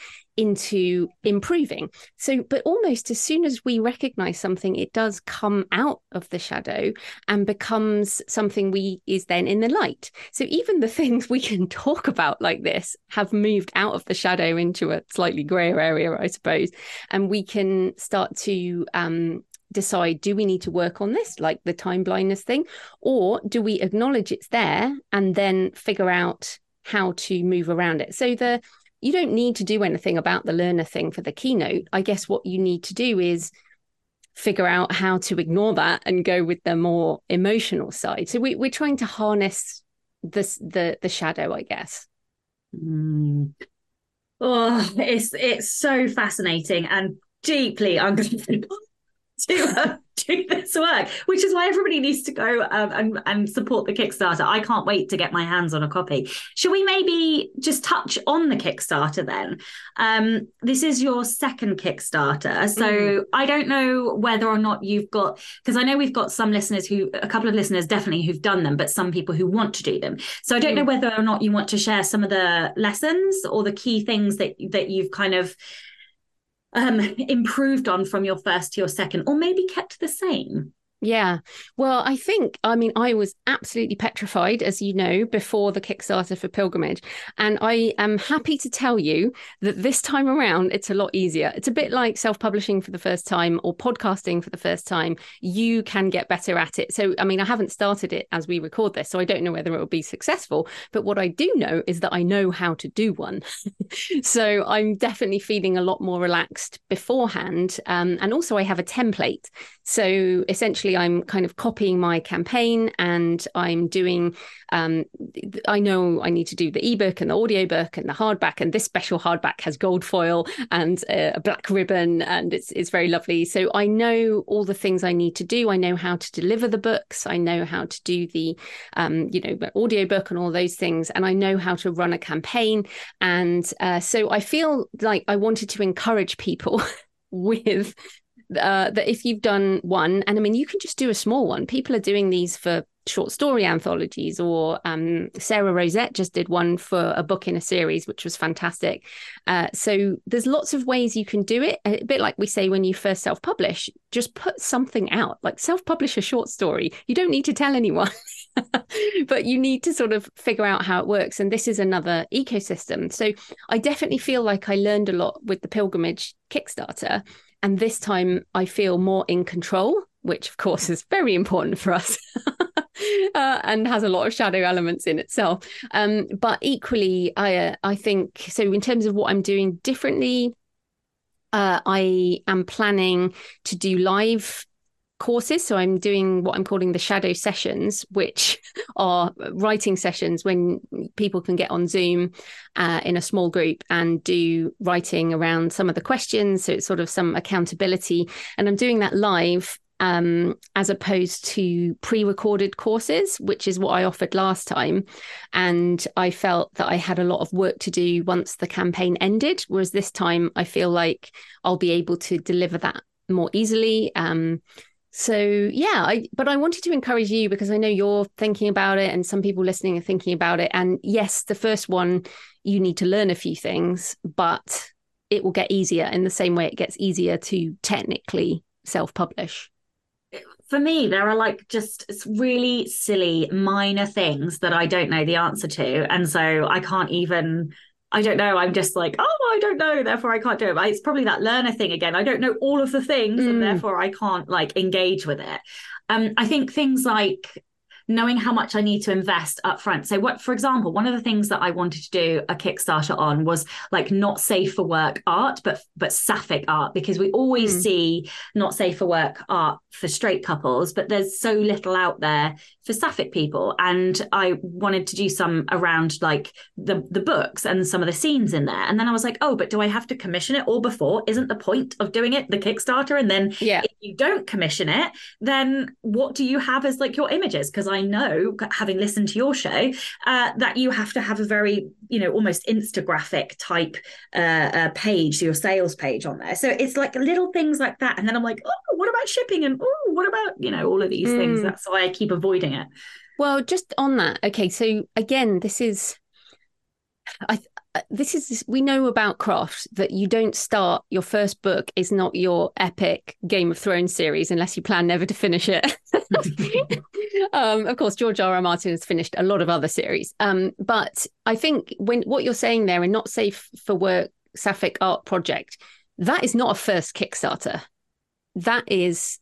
into improving. So, but almost as soon as we recognize something, it does come out of the shadow and becomes something we is then in the light. So, even the things we can talk about like this have moved out of the shadow into a slightly grayer area, I suppose, and we can start to um, decide do we need to work on this like the time blindness thing or do we acknowledge it's there and then figure out how to move around it so the you don't need to do anything about the learner thing for the keynote. I guess what you need to do is figure out how to ignore that and go with the more emotional side. So we, we're trying to harness this the the shadow i guess. Mm. oh it's it's so fascinating and deeply uncomfortable to uh, do this work, which is why everybody needs to go um, and, and support the Kickstarter. I can't wait to get my hands on a copy. Should we maybe just touch on the Kickstarter then? Um, this is your second Kickstarter. So mm. I don't know whether or not you've got, because I know we've got some listeners who, a couple of listeners definitely who've done them, but some people who want to do them. So I don't mm. know whether or not you want to share some of the lessons or the key things that that you've kind of um, improved on from your first to your second, or maybe kept the same? Yeah. Well, I think, I mean, I was absolutely petrified, as you know, before the Kickstarter for Pilgrimage. And I am happy to tell you that this time around, it's a lot easier. It's a bit like self publishing for the first time or podcasting for the first time. You can get better at it. So, I mean, I haven't started it as we record this, so I don't know whether it will be successful. But what I do know is that I know how to do one. so I'm definitely feeling a lot more relaxed beforehand. Um, and also, I have a template. So essentially, I'm kind of copying my campaign and I'm doing, um, I know I need to do the ebook and the audiobook and the hardback. And this special hardback has gold foil and a black ribbon and it's, it's very lovely. So I know all the things I need to do. I know how to deliver the books. I know how to do the, um, you know, audiobook and all those things. And I know how to run a campaign. And uh, so I feel like I wanted to encourage people with uh, that if you've done one, and I mean, you can just do a small one. People are doing these for short story anthologies, or um, Sarah Rosette just did one for a book in a series, which was fantastic. Uh, so there's lots of ways you can do it. A bit like we say when you first self publish, just put something out, like self publish a short story. You don't need to tell anyone. but you need to sort of figure out how it works. And this is another ecosystem. So I definitely feel like I learned a lot with the pilgrimage Kickstarter and this time I feel more in control, which of course is very important for us. uh, and has a lot of shadow elements in itself. Um, but equally, I uh, I think so. In terms of what I'm doing differently, uh, I am planning to do live courses. So I'm doing what I'm calling the shadow sessions, which are writing sessions when people can get on Zoom uh, in a small group and do writing around some of the questions. So it's sort of some accountability. And I'm doing that live. Um, as opposed to pre recorded courses, which is what I offered last time. And I felt that I had a lot of work to do once the campaign ended. Whereas this time, I feel like I'll be able to deliver that more easily. Um, so yeah i but i wanted to encourage you because i know you're thinking about it and some people listening are thinking about it. And yes the first one you need to learn a few things but it will get easier in the same way it gets easier to technically self-publish. For me there are like just really silly minor things that i don't know the answer to. And so i can't even I don't know. I'm just like, oh, I don't know. Therefore, I can't do it. But it's probably that learner thing again. I don't know all of the things, mm. and therefore, I can't like engage with it. Um, I think things like knowing how much I need to invest up front. So what for example, one of the things that I wanted to do a Kickstarter on was like not safe for work art, but but sapphic art, because we always mm. see not safe for work art for straight couples, but there's so little out there for sapphic people. And I wanted to do some around like the the books and some of the scenes in there. And then I was like, oh, but do I have to commission it all before? Isn't the point of doing it the Kickstarter? And then yeah. if you don't commission it, then what do you have as like your images? Because I know, having listened to your show, uh, that you have to have a very, you know, almost Instagraphic type uh, uh, page, your sales page on there. So it's like little things like that. And then I'm like, oh, what about shipping? And oh, what about, you know, all of these mm. things? That's why I keep avoiding it. Well, just on that. Okay. So again, this is, I, uh, this is we know about craft that you don't start your first book is not your epic game of thrones series unless you plan never to finish it um, of course george r r martin has finished a lot of other series um, but i think when what you're saying there and not safe for work sapphic art project that is not a first kickstarter that is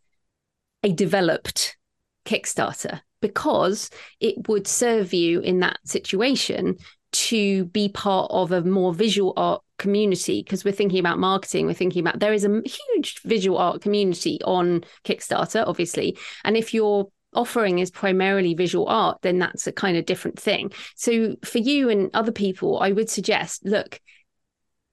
a developed kickstarter because it would serve you in that situation to be part of a more visual art community. Because we're thinking about marketing we're thinking about there is a huge visual art community on kickstarter obviously. And if your offering is primarily visual art then that's a kind of different thing. So for you and other people i would suggest look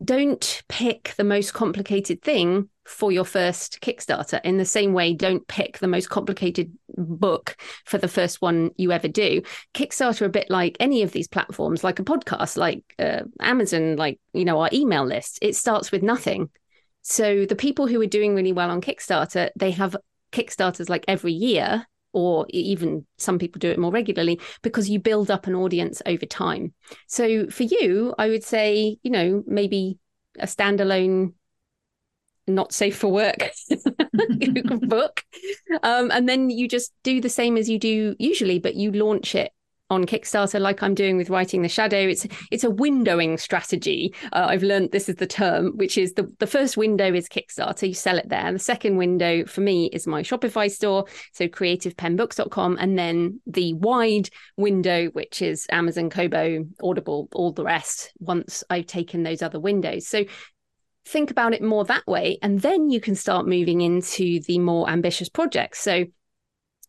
don't pick the most complicated thing for your first Kickstarter. In the same way, don't pick the most complicated book for the first one you ever do. Kickstarter, a bit like any of these platforms, like a podcast, like uh, Amazon, like, you know, our email list, it starts with nothing. So the people who are doing really well on Kickstarter, they have Kickstarters like every year or even some people do it more regularly because you build up an audience over time. So for you, I would say, you know, maybe a standalone not safe for work book. Um, and then you just do the same as you do usually, but you launch it on Kickstarter, like I'm doing with writing the shadow. It's it's a windowing strategy. Uh, I've learned this is the term, which is the the first window is Kickstarter. You sell it there. The second window for me is my Shopify store, so creativepennbooks.com, and then the wide window, which is Amazon, Kobo, Audible, all the rest. Once I've taken those other windows, so think about it more that way, and then you can start moving into the more ambitious projects. So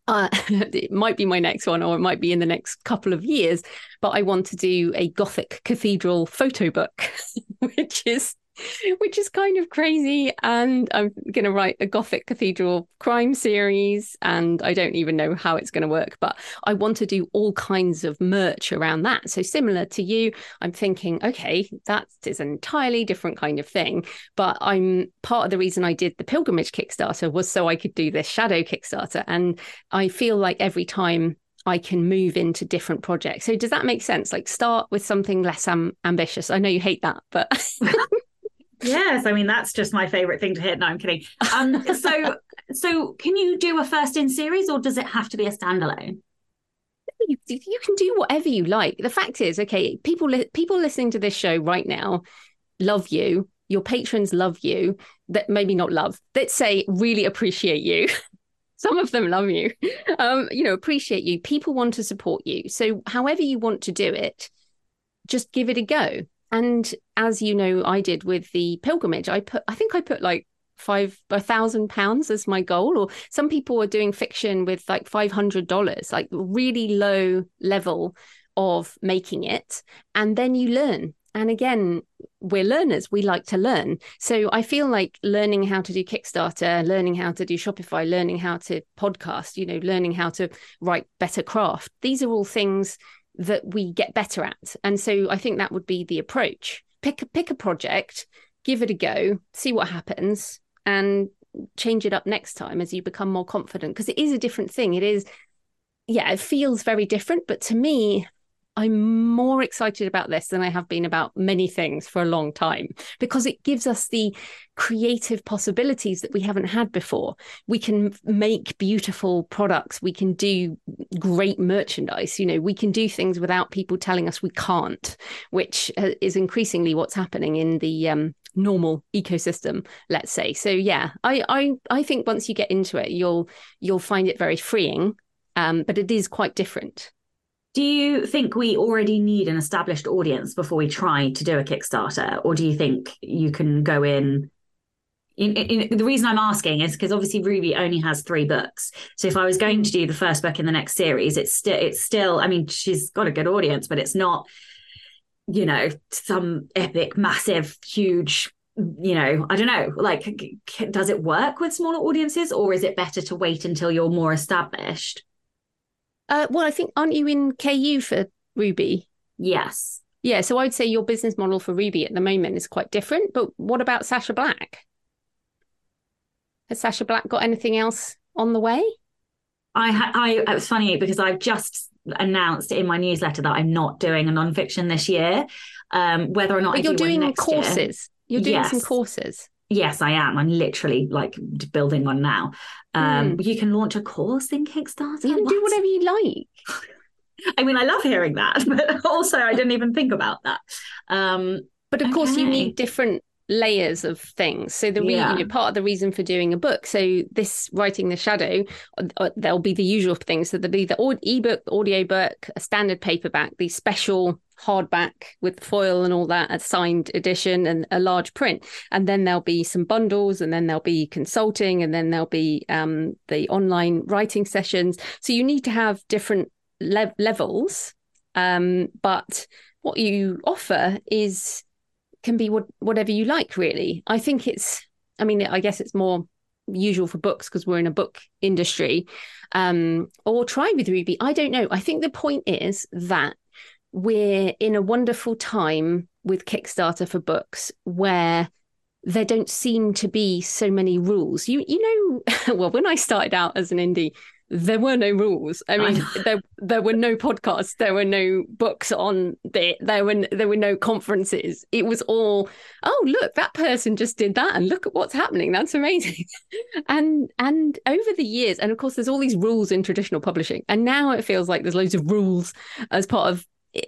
uh, it might be my next one or it might be in the next couple of years but i want to do a gothic cathedral photo book which is which is kind of crazy. And I'm going to write a Gothic Cathedral crime series, and I don't even know how it's going to work, but I want to do all kinds of merch around that. So, similar to you, I'm thinking, okay, that is an entirely different kind of thing. But I'm part of the reason I did the pilgrimage Kickstarter was so I could do this shadow Kickstarter. And I feel like every time I can move into different projects. So does that make sense? Like start with something less um, ambitious. I know you hate that, but Yes, I mean that's just my favorite thing to hit. No, I'm kidding. Um, so, so can you do a first in series, or does it have to be a standalone? You, you can do whatever you like. The fact is, okay, people li- people listening to this show right now love you. Your patrons love you. That maybe not love. Let's say really appreciate you. Some of them love you. Um, you know, appreciate you. People want to support you. So, however you want to do it, just give it a go and as you know, I did with the pilgrimage, I put, I think I put like five a thousand pounds as my goal or some people are doing fiction with like five hundred dollars like really low level of making it. And then you learn. And again we're learners. We like to learn. So i feel like learning how to do kickstarter learning how to do shopify learning how to podcast you know learning how to write better craft these are all things that we get better at. And so I think that would be the approach. Pick a pick a project, give it a go, see what happens, and change it up next time as you become more confident. Because it is a different thing. It is, yeah, it feels very different. But to me, I'm more excited about this than I have been about many things for a long time because it gives us the creative possibilities that we haven't had before. We can make beautiful products, we can do great merchandise, you know, we can do things without people telling us we can't, which uh, is increasingly what's happening in the um, normal ecosystem let's say. So yeah I, I i think once you get into it you'll you'll find it very freeing um, but it is quite different do you think we already need an established audience before we try to do a Kickstarter, or do you think you can go in? In, in, the reason I'm asking is because obviously Ruby only has three books. So if I was going to do the first book in the next series, it's still it's still. I mean, she's got a good audience, but it's not, you know, some epic, massive, huge you know, I don't know, like, does it work with smaller audiences or is it better to wait until you're more established? Uh, well, I think aren't you in KU for Ruby? Yes. Yeah, so I'd say your business model for Ruby at the moment is quite different. But what about Sacha Black? Has Sacha Black got anything else on the way? I. I. It was funny because I've just announced in my newsletter that I'm not doing a nonfiction this year. Um, whether or not but you're do doing courses. Year, you're doing yes. some courses. Yes, I am. I'm literally like building one now. Um, mm. You can launch a course in Kickstarter. You can what? do whatever you like. I mean, I love hearing that, but also I didn't even think about that. Um, but of okay. course, you need different layers of things. So the re- yeah. you know, part of the reason for doing a book. So this writing the shadow, uh, uh there'll be the usual things. So there'll be the ebook, audio book, a standard paperback, the special hardback with the foil and all that, a signed edition and a large print. And then there'll be some bundles, and then there'll be consulting, and then there'll be um, the online writing sessions. So you need to have different le- levels. Um, but what you offer is can be what, whatever you like, really. I think it's, I mean, I guess it's more usual for books because we're in a book industry. Um, or try with Ruby. I don't know. I think the point is that we're in a wonderful time with Kickstarter for books where there don't seem to be so many rules. You you know, well, when I started out as an indie there were no rules. I mean, I there there were no podcasts, there were no books on it, there were there were no conferences. It was all, oh look, that person just did that, and look at what's happening. That's amazing. and and over the years, and of course, there's all these rules in traditional publishing, and now it feels like there's loads of rules as part of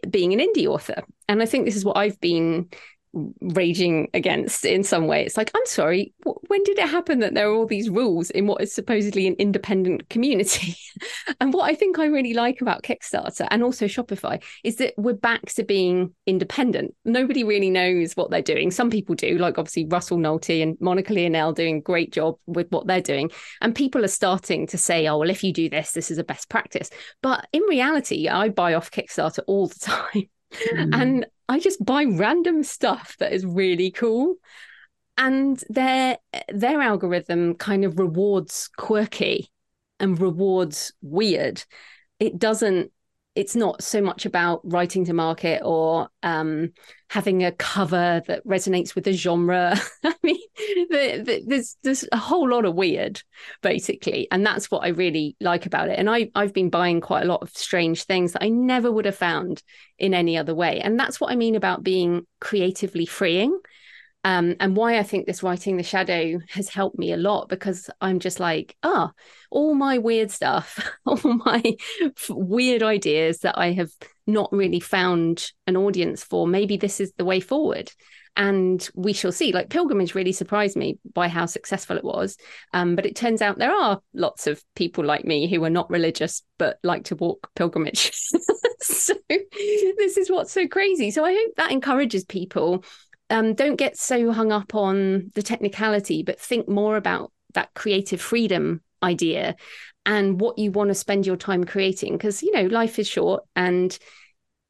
being an indie author. And I think this is what I've been raging against in some way. It's like, I'm sorry, when did it happen that there are all these rules in what is supposedly an independent community? and what I think I really like about Kickstarter and also Shopify is that we're back to being independent. Nobody really knows what they're doing. Some people do, like obviously Russell Nohelty and Monica Leonelle doing a great job with what they're doing. And people are starting to say, oh, well, if you do this, this is a best practice. But in reality, I buy off Kickstarter all the time. Mm. And I just buy random stuff that is really cool. And their their algorithm kind of rewards quirky and rewards weird. It doesn't it's not so much about writing to market or um, having a cover that resonates with the genre. I mean, the, the, there's there's a whole lot of weird, basically, and that's what I really like about it. And I I've been buying quite a lot of strange things that I never would have found in any other way, and that's what I mean about being creatively freeing um, and why I think this writing the shadow has helped me a lot because I'm just like, ah, oh, all my weird stuff, all my weird ideas that I have not really found an audience for. Maybe this is the way forward. And we shall see. Like Pilgrimage really surprised me by how successful it was. Um, but it turns out there are lots of people like me who are not religious but like to walk pilgrimage. so this is what's so crazy. So I hope that encourages people um, don't get so hung up on the technicality, but think more about that creative freedom idea and what you want to spend your time creating. Because, you know, life is short and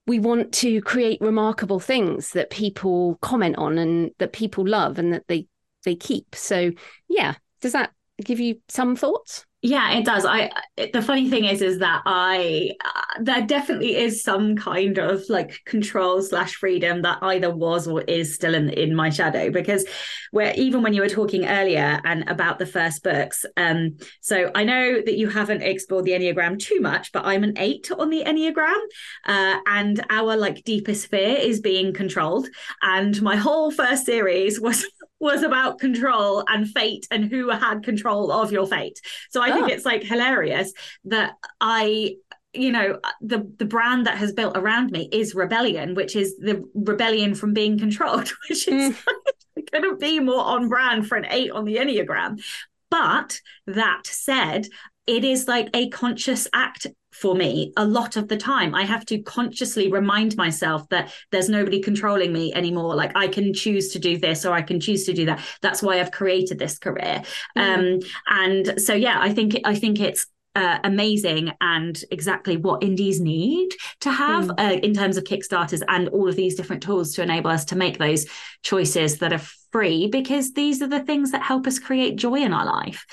we want to create remarkable things that people comment on and that people love and that they they keep. So, yeah, does that give you some thoughts? Yeah, it does. I the funny thing is, is that I uh, there definitely is some kind of like control slash freedom that either was or is still in in my shadow because where even when you were talking earlier and about the first books, um, so I know that you haven't explored the enneagram too much, but I'm an eight on the enneagram, uh, and our like deepest fear is being controlled, and my whole first series was was about control and fate and who had control of your fate. So I oh. think it's like hilarious that I you know the the brand that has built around me is rebellion which is the rebellion from being controlled which is mm. couldn't be more on brand for an 8 on the enneagram but that said it is like a conscious act for me a lot of the time. I have to consciously remind myself that there's nobody controlling me anymore. Like I can choose to do this or I can choose to do that. That's why I've created this career. Mm. Um, and so yeah, I think I think it's uh, amazing and exactly what indies need to have mm. uh, in terms of Kickstarters and all of these different tools to enable us to make those choices that are free because these are the things that help us create joy in our life.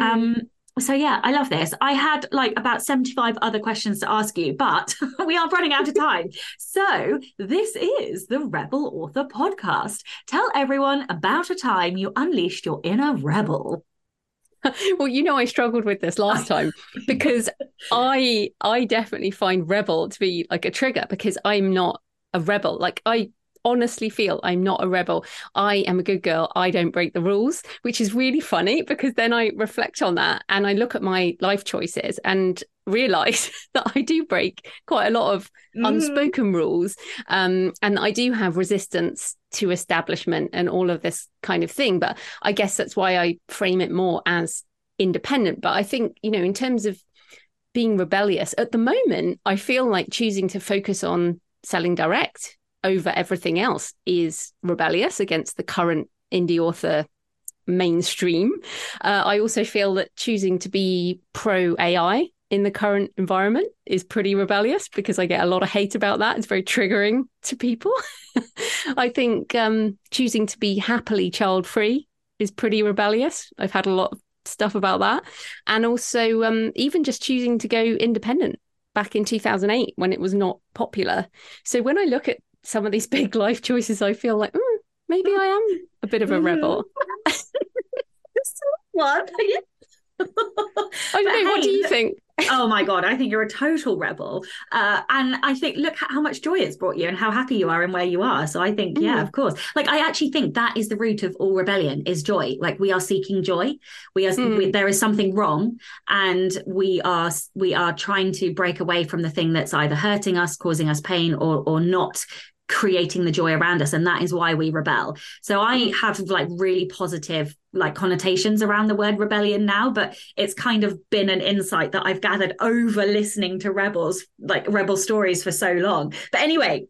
Mm. Um, so yeah i love this. I had like about 75 other questions to ask you but we are running out of time. So this is the rebel author podcast. Tell everyone about a time you unleashed your inner rebel. Well you know i struggled with this last time because i i definitely find rebel to be like a trigger because i'm not a rebel. Like i honestly feel I'm not a rebel. I am a good girl. I don't break the rules, which is really funny because then I reflect on that and I look at my life choices and realize that I do break quite a lot of mm. unspoken rules. Um, and I do have resistance to establishment and all of this kind of thing. But I guess that's why I frame it more as independent. But I think, you know, in terms of being rebellious, at the moment, I feel like choosing to focus on selling direct over everything else is rebellious against the current indie author mainstream. Uh, I also feel that choosing to be pro AI in the current environment is pretty rebellious because I get a lot of hate about that. It's very triggering to people. I think um, choosing to be happily child free is pretty rebellious. I've had a lot of stuff about that. And also, um, even just choosing to go independent back in 2008 when it was not popular. So when I look at some of these big life choices, I feel like mm, maybe I am a bit of a rebel. What? I don't know. What do you think? oh my god i think you're a total rebel uh, and i think look how much joy it's brought you and how happy you are and where you are so i think yeah mm. of course like i actually think that is the root of all rebellion is joy like we are seeking joy we are mm. we, there is something wrong and we are we are trying to break away from the thing that's either hurting us causing us pain or or not creating the joy around us and that is why we rebel. So i mm. have like really positive like connotations around the word rebellion now but it's kind of been an insight that i've gathered over listening to rebels like rebel stories for so long. But anyway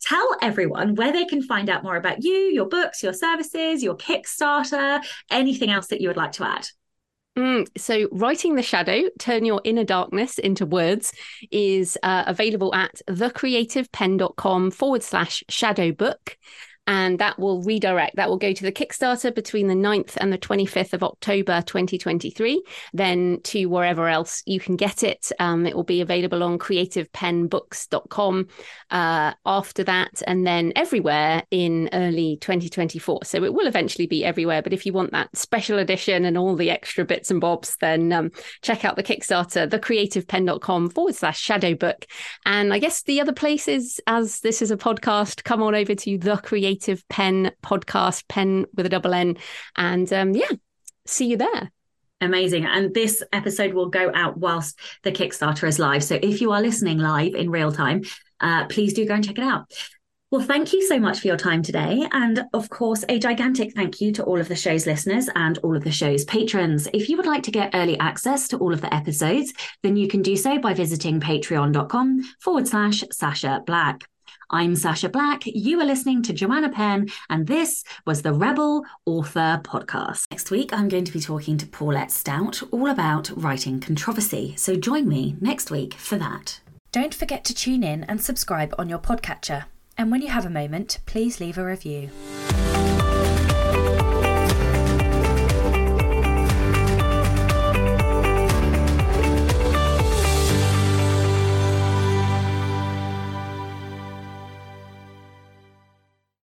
tell everyone where they can find out more about you your books your services your kickstarter anything else that you would like to add Mm, so, Writing the Shadow, Turn Your Inner Darkness into Words, is uh, available at thecreativepenn.com forward slash shadow book and that will redirect. That will go to the Kickstarter between the 9th and the 25th of October 2023, then to wherever else you can get it. Um, it will be available on creativepennbooks.com uh, after that, and then everywhere in early 2024. So it will eventually be everywhere. But if you want that special edition and all the extra bits and bobs, then um, check out the Kickstarter, thecreativepenn.com forward slash shadow book. And I guess the other places, as this is a podcast, come on over to the Creative Creative Penn podcast, pen with a double N. And um, yeah, see you there. Amazing. And this episode will go out whilst the Kickstarter is live. So if you are listening live in real time, uh, please do go and check it out. Well, thank you so much for your time today. And of course, a gigantic thank you to all of the show's listeners and all of the show's patrons. If you would like to get early access to all of the episodes, then you can do so by visiting patreon.com forward slash Sacha Black. I'm Sacha Black. You are listening to Joanna Penn, and this was the Rebel Author Podcast. Next week, I'm going to be talking to Paulette Stout all about writing controversy. So join me next week for that. Don't forget to tune in and subscribe on your podcatcher. And when you have a moment, please leave a review.